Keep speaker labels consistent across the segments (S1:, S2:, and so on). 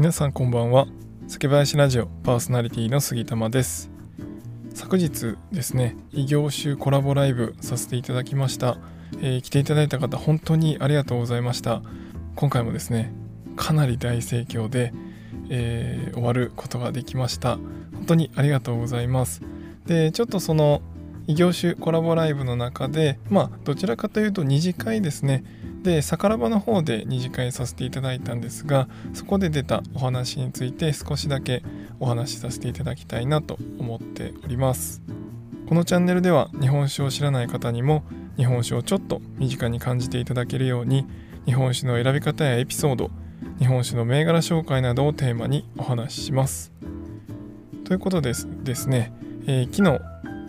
S1: 皆さんこんばんは。酒林ラジオパーソナリティの杉玉です。昨日ですね異業種コラボライブさせていただきました、えー、来ていただいた方本当にありがとうございました。今回もですねかなり大盛況で、えー、終わることができました。本当にありがとうございます。でちょっとその異業種コラボライブの中でまあどちらかというと2次会ですね。でさからばの方で2次会させていただいたんですがそこで出たお話について少しだけお話しさせていただきたいなと思っております。このチャンネルでは日本酒を知らない方にも日本酒をちょっと身近に感じていただけるように日本酒の選び方やエピソード日本酒の銘柄紹介などをテーマにお話しします。ということですですね、えー、昨日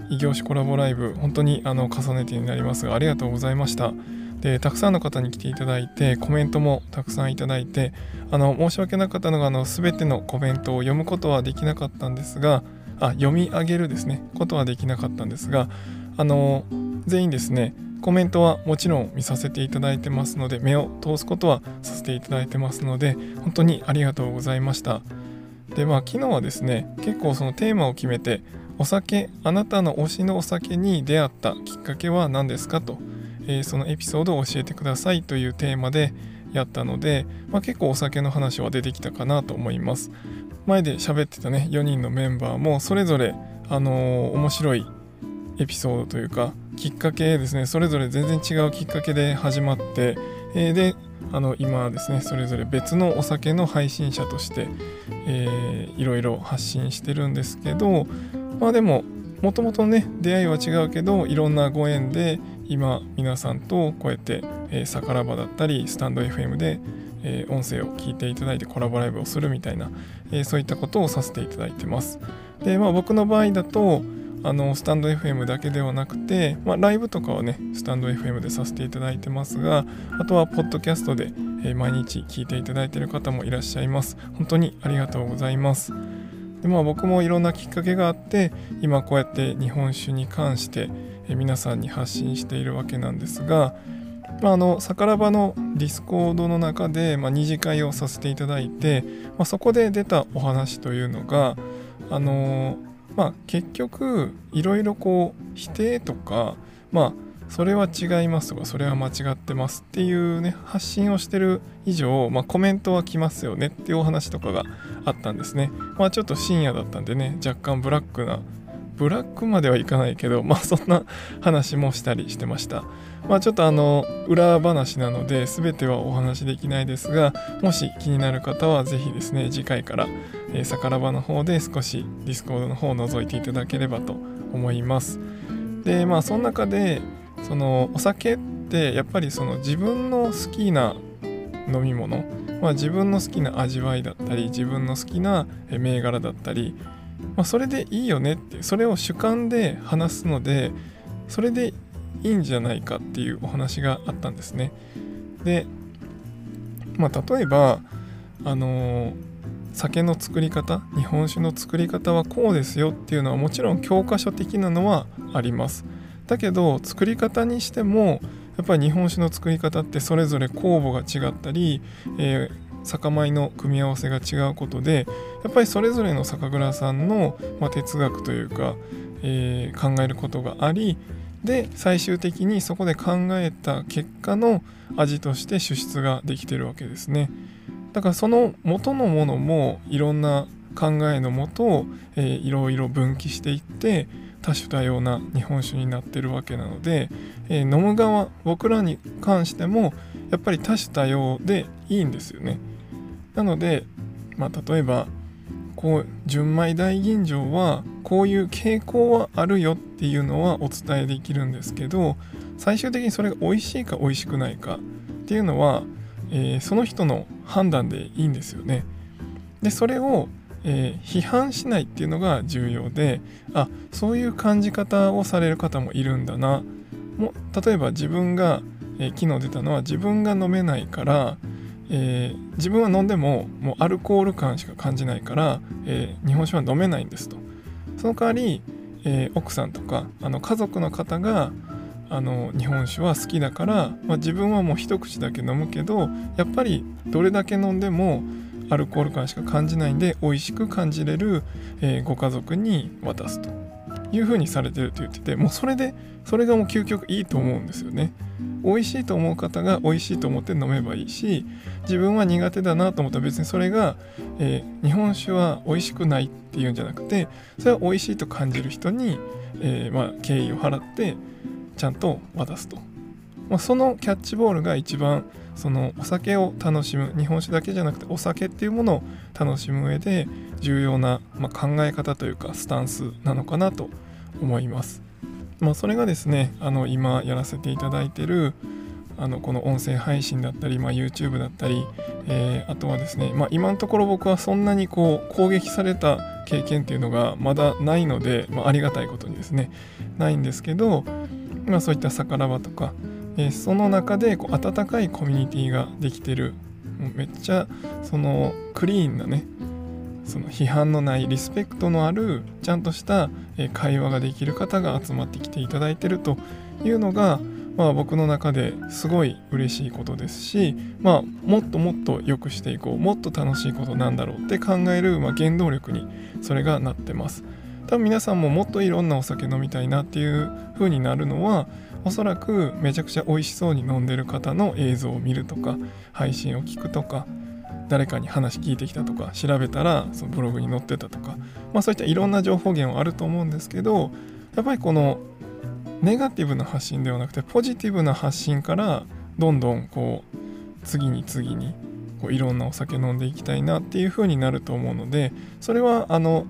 S1: 異業種コラボライブ本当にあの重ねてになりますがありがとうございました。でたくさんの方に来ていただいてコメントもたくさんいただいてあの申し訳なかったのがあの全てのコメントを読むことはできなかったんですがあ読み上げるですね。ことはできなかったんですがあの全員ですねコメントはもちろん見させていただいてますので目を通すことはさせていただいてますので本当にありがとうございました。でまあ昨日はですね結構そのテーマを決めてお酒あなたの推しのお酒に出会ったきっかけは何ですかとえー、そのエピソードを教えてくださいというテーマでやったので、まあ、結構お酒の話は出てきたかなと思います。前で喋ってたね4人のメンバーもそれぞれあのー、面白いエピソードというかきっかけですねそれぞれ全然違うきっかけで始まって、えー、であの今ですねそれぞれ別のお酒の配信者として、えー、いろいろ発信してるんですけどまあでももともとね出会いは違うけどいろんなご縁で今皆さんとこうやって、えー、サカラバだったりスタンド FM で、え、音声を聞いていただいてコラボライブをするみたいな、え、そういったことをさせていただいてます。でまあ僕の場合だとあのスタンド FM だけではなくて、まあ、ライブとかはねスタンド FM でさせていただいてますがあとはポッドキャストで、え毎日聞いていただいている方もいらっしゃいます。本当にありがとうございます。でまあ僕もいろんなきっかけがあって今こうやって日本酒に関して皆さんに発信しているわけなんですが、まあ、あのサラバの Discord の中で、まあ、二次会をさせていただいて、まあ、そこで出たお話というのがあのまあ、結局いろいろこう否定とかまあそれは違いますとかそれは間違ってますっていうね発信をしてる以上、まあ、コメントは来ますよねっていうお話とかがあったんですね。まあちょっと深夜だったんでね若干ブラックなブラックまではいかないけど まあそんな話もしたりしてました。まあちょっとあの裏話なので全てはお話できないですがもし気になる方は是非ですね次回から、えー、さからばの方で少し Discord の方を覗いていただければと思います。でまあその中でそのお酒ってやっぱりその自分の好きな飲み物、まあ、自分の好きな味わいだったり自分の好きな銘柄だったり、まあ、それでいいよねってそれを主観で話すのでそれでいいんじゃないかっていうお話があったんですね。で、まあ、例えばあのー、酒の作り方日本酒の作り方はこうですよっていうのはもちろん教科書的なのはあります。だけど作り方にしてもやっぱり日本酒の作り方ってそれぞれ酵母が違ったり、えー、酒米の組み合わせが違うことでやっぱりそれぞれの酒蔵さんの、まあ、哲学というか、えー、考えることがありで最終的にそこで考えた結果の味として輸出ができてるわけですね。だからその元のものもいろんな考えのもと、えー、いろいろ分岐していって多種多様な日本酒になってるわけなので、えー、飲む側僕らに関してもやっぱり多種多様でいいんですよね。なので、まあ、例えばこう純米大吟醸はこういう傾向はあるよっていうのはお伝えできるんですけど最終的にそれが美味しいか美味しくないかっていうのは、えー、その人の判断でいいんですよね。でそれをえー、批判しないっていうのが重要であそういう感じ方をされる方もいるんだな。も例えば自分が、えー、昨日出たのは自分が飲めないから、えー、自分は飲んでももうアルコール感しか感じないから、え日本酒は飲めないんですと。その代わり、え奥さんとかあの家族の方があの日本酒は好きだから、まあ、自分はもう一口だけ飲むけどやっぱりどれだけ飲んでもアルコール感しか感じないんで美味しく感じれる、え、ご家族に渡すと。いうふうにされてると言っててもうそれでそれがもう究極いいと思うんですよね。美味しいと思う方が美味しいと思って飲めばいいし自分は苦手だなと思ったら別にそれが、えー、日本酒は美味しくないっていうんじゃなくてそれは美味しいと感じる人に、えー、まあ、敬意を払ってちゃんと渡すと、まあ、そのキャッチボールが一番そのお酒を楽しむ日本酒だけじゃなくてお酒っていうものを楽しむ上で重要な、まあ、考え方というかスタンスなのかなと思います。まあ、それがですねあの今やらせていただいてるあのこの音声配信だったり、まあ、YouTube だったり、えー、あとはですね、まあ、今のところ僕はそんなにこう攻撃された経験っていうのがまだないので、まあ、ありがたいことにですねないんですけど、まあ、そういった逆らばとか、えー、その中でこう温かいコミュニティができてるめっちゃそのクリーンなねその批判のないリスペクトのあるちゃんとした会話ができる方が集まってきていただいてるというのが、まあ、僕の中ですごい嬉しいことですし、まあ、もっともっと良くしていこうもっと楽しいことなんだろうって考える、まあ、原動力にそれがなってます。多分皆さんももっといろんなお酒飲みたいなっていう風になるのはおそらくめちゃくちゃ美味しそうに飲んでる方の映像を見るとか配信を聞くとか誰かに話聞いてきたとか調べたらそのブログに載ってたとか、まあ、そういったいろんな情報源はあると思うんですけどやっぱりこのネガティブな発信ではなくてポジティブな発信からどんどんこう次に次にこういろんなお酒飲んでいきたいなっていう風になると思うのでそれはあの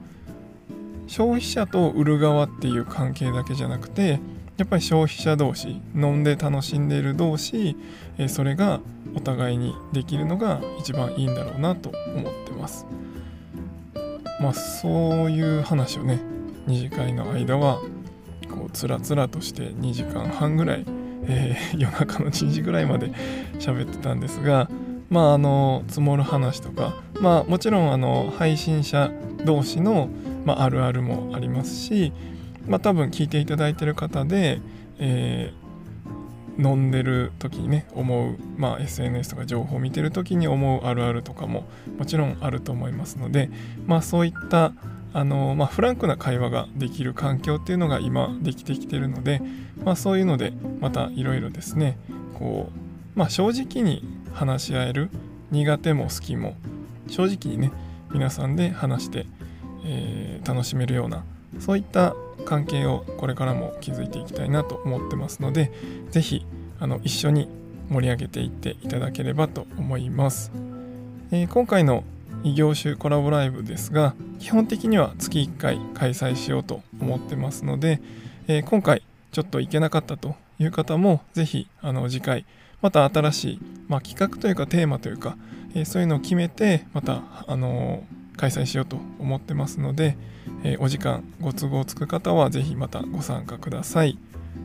S1: 消費者と売る側っていう関係だけじゃなくてやっぱり消費者同士飲んで楽しんでいる同士、えそれがお互いにできるのが一番いいんだろうなと思ってます。まあそういう話をね2次会の間はこうつらつらとして2時間半ぐらい、えー、夜中の2時ぐらいまで 喋ってたんですがまああの積もる話とかまあもちろんあの配信者同士の、まあ、あるあるもありますしまあ、多分聞いていただいてる方で、えー、飲んでる時にね思う、まあ、SNS とか情報を見てる時に思うあるあるとかももちろんあると思いますので、まあ、そういったあの、まあ、フランクな会話ができる環境っていうのが今できてきてるので、まあ、そういうのでまたいろいろですねこう、まあ、正直に話し合える苦手も好きも正直にね皆さんで話して、えー、楽しめるようなそういった関係をこれからも築いていきたいなと思ってますので是非一緒に盛り上げていっていただければと思います、えー、今回の異業種コラボライブですが基本的には月1回開催しようと思ってますので、えー、今回ちょっと行けなかったという方も是非次回また新しい、まあ、企画というかテーマというか、えー、そういうのを決めてまたあの開催しようと思ってますので、え、お時間ご都合つく方はぜひまたご参加ください。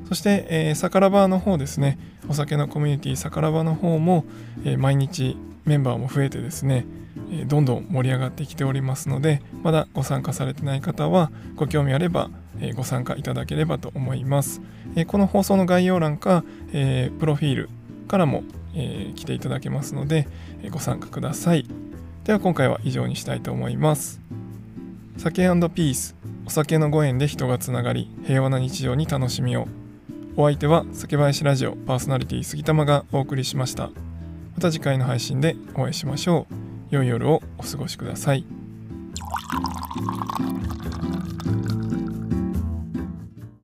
S1: そして、えー、サカラバーの方ですね。お酒のコミュニティサカラバの方も、え、毎日メンバーも増えてですね、え、どんどん盛り上がってきておりますのでまだご参加されてない方はご興味あれば、ご参加いただければと思います、この放送の概要欄か、プロフィールからも、来ていただけますので、ご参加ください。では今回は以上にしたいと思います。酒ピースお酒のご縁で人がつながり平和な日常に楽しみを。お相手は酒林ラジオパーソナリティ杉玉がお送りしました。また次回の配信でお会いしましょう。良い夜をお過ごしください。